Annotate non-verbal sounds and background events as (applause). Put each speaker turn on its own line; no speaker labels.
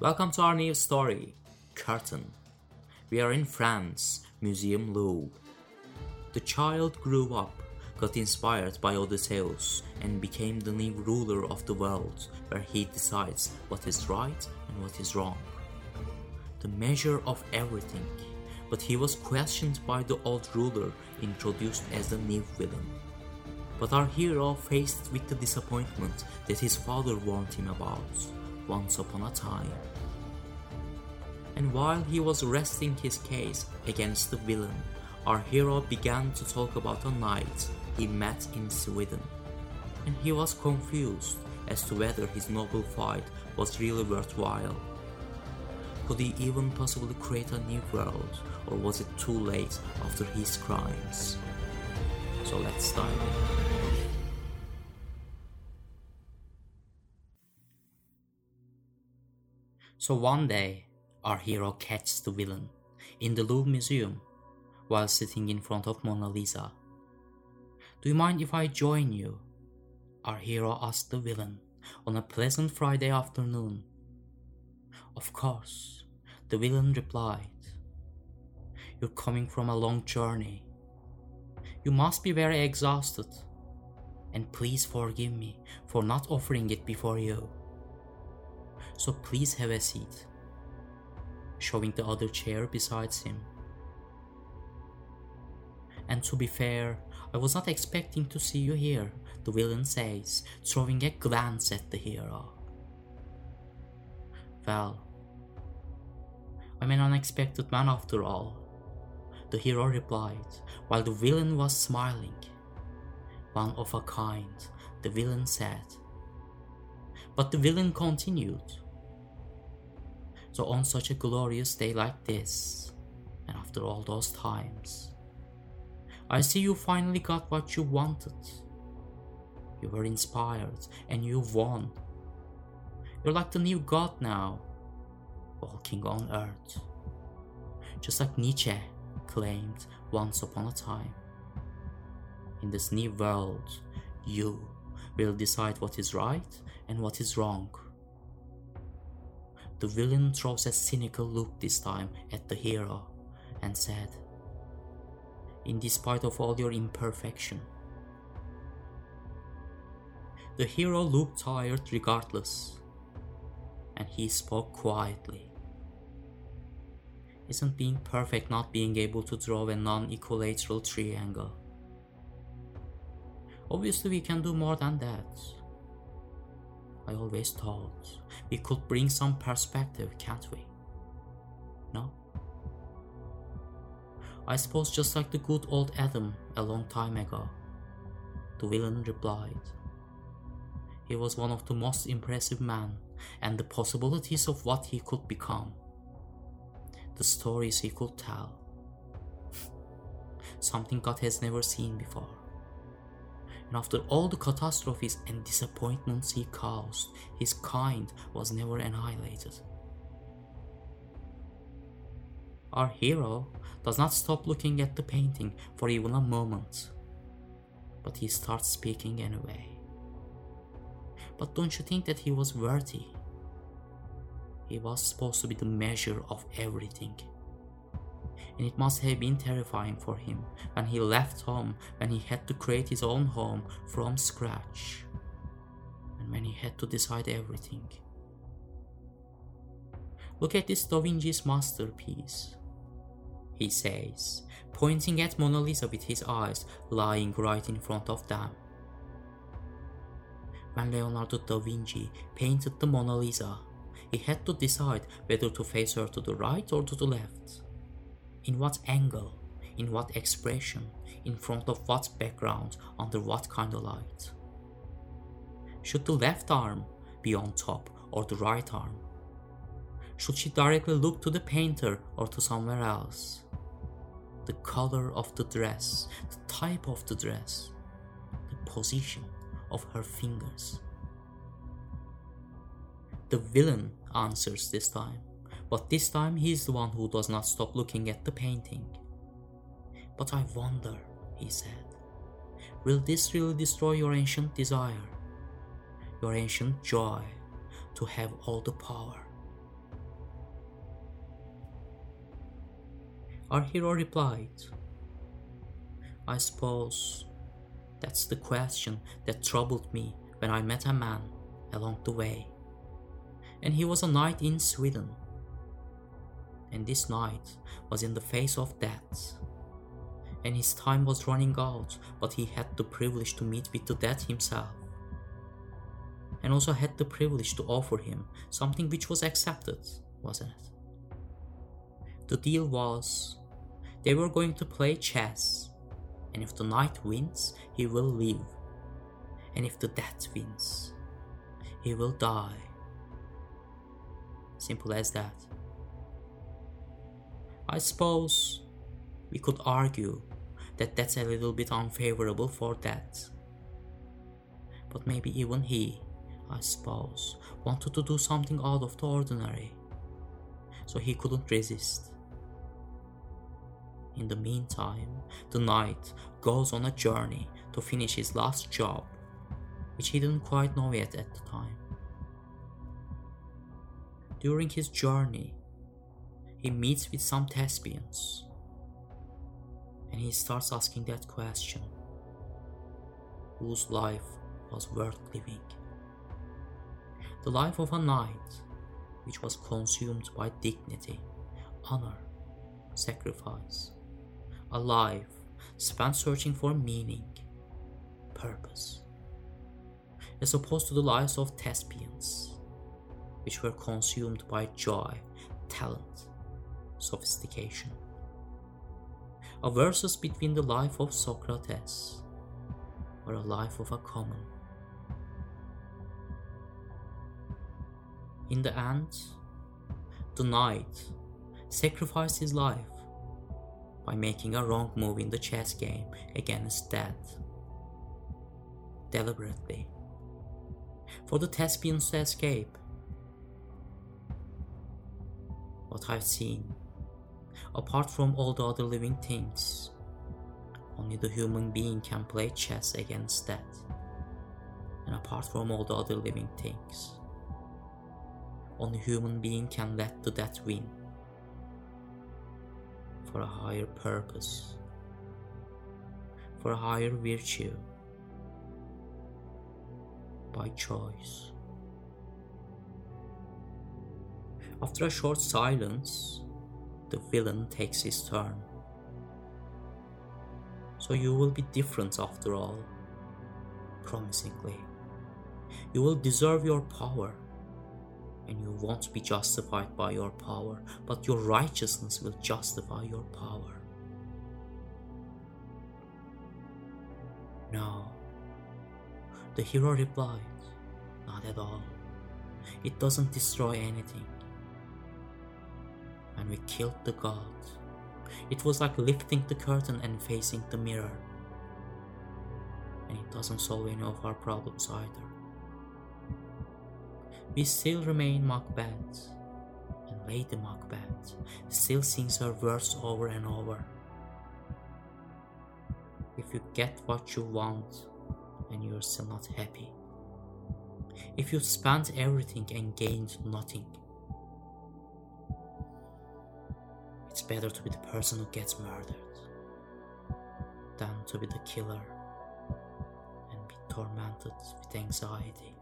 Welcome to our new story, Curtain. We are in France, Museum Louvre. The child grew up, got inspired by Odysseus, and became the new ruler of the world, where he decides what is right and what is wrong. The measure of everything. But he was questioned by the old ruler, introduced as the new villain. But our hero faced with the disappointment that his father warned him about once upon a time. And while he was resting his case against the villain, our hero began to talk about a knight he met in Sweden. And he was confused as to whether his noble fight was really worthwhile. Could he even possibly create a new world, or was it too late after his crimes? So let's dive in. So one day, our hero catches the villain in the Louvre Museum while sitting in front of Mona Lisa. Do you mind if I join you? Our hero asked the villain on a pleasant Friday afternoon. Of course, the villain replied. You're coming from a long journey. You must be very exhausted. And please forgive me for not offering it before you. So please have a seat showing the other chair besides him. And to be fair, I was not expecting to see you here, the villain says, throwing a glance at the hero. Well, I'm an unexpected man after all, the hero replied, while the villain was smiling. One of a kind, the villain said. But the villain continued. So, on such a glorious day like this, and after all those times, I see you finally got what you wanted. You were inspired and you won. You're like the new god now, walking on earth. Just like Nietzsche claimed once upon a time. In this new world, you will decide what is right and what is wrong. The villain throws a cynical look this time at the hero and said, In despite of all your imperfection. The hero looked tired regardless, and he spoke quietly. Isn't being perfect not being able to draw a non equilateral triangle? Obviously, we can do more than that. I always thought we could bring some perspective, can't we? No? I suppose just like the good old Adam a long time ago. The villain replied. He was one of the most impressive men and the possibilities of what he could become. The stories he could tell. (laughs) Something God has never seen before and after all the catastrophes and disappointments he caused, his kind was never annihilated. Our hero does not stop looking at the painting for even a moment, but he starts speaking anyway. But don't you think that he was worthy? He was supposed to be the measure of everything and it must have been terrifying for him when he left home, when he had to create his own home from scratch, and when he had to decide everything. Look at this Da Vinci's masterpiece, he says, pointing at Mona Lisa with his eyes lying right in front of them. When Leonardo da Vinci painted the Mona Lisa, he had to decide whether to face her to the right or to the left in what angle, in what expression, in front of what background, under what kind of light. Should the left arm be on top or the right arm? Should she directly look to the painter or to somewhere else? The color of the dress, the type of the dress, the position of her fingers. The villain answers this time. But this time he is the one who does not stop looking at the painting. But I wonder, he said, will this really destroy your ancient desire, your ancient joy to have all the power? Our hero replied, I suppose that's the question that troubled me when I met a man along the way. And he was a knight in Sweden and this knight was in the face of death. And his time was running out, but he had the privilege to meet with the dead himself. And also had the privilege to offer him something which was accepted, wasn't it? The deal was they were going to play chess, and if the knight wins, he will live, and if the death wins, he will die. Simple as that. I suppose we could argue that that's a little bit unfavorable for that. But maybe even he, I suppose, wanted to do something out of the ordinary, so he couldn't resist. In the meantime, the knight goes on a journey to finish his last job, which he didn't quite know yet at the time. During his journey, he meets with some thespians. And he starts asking that question. Whose life was worth living? The life of a knight, which was consumed by dignity, honor, sacrifice, a life spent searching for meaning, purpose, as opposed to the lives of thespians, which were consumed by joy, talent, sophistication. A versus between the life of Socrates or a life of a common. In the end, the knight sacrificed his life by making a wrong move in the chess game against death. Deliberately. For the thespians to escape. What I've seen, apart from all the other living things, only the human being can play chess against death. And apart from all the other living things, only human being can let the death win for a higher purpose, for a higher virtue, by choice. After a short silence, the villain takes his turn. So you will be different after all, promisingly. You will deserve your power and you won't be justified by your power, but your righteousness will justify your power. No. The hero replied, Not at all. It doesn't destroy anything. And we killed the god. It was like lifting the curtain and facing the mirror. And it doesn't solve any of our problems either we still remain Macbeth, and Lady Macbeth still sings her words over and over. If you get what you want and you're still not happy, if you spent everything and gained nothing, better to be the person who gets murdered than to be the killer and be tormented with anxiety.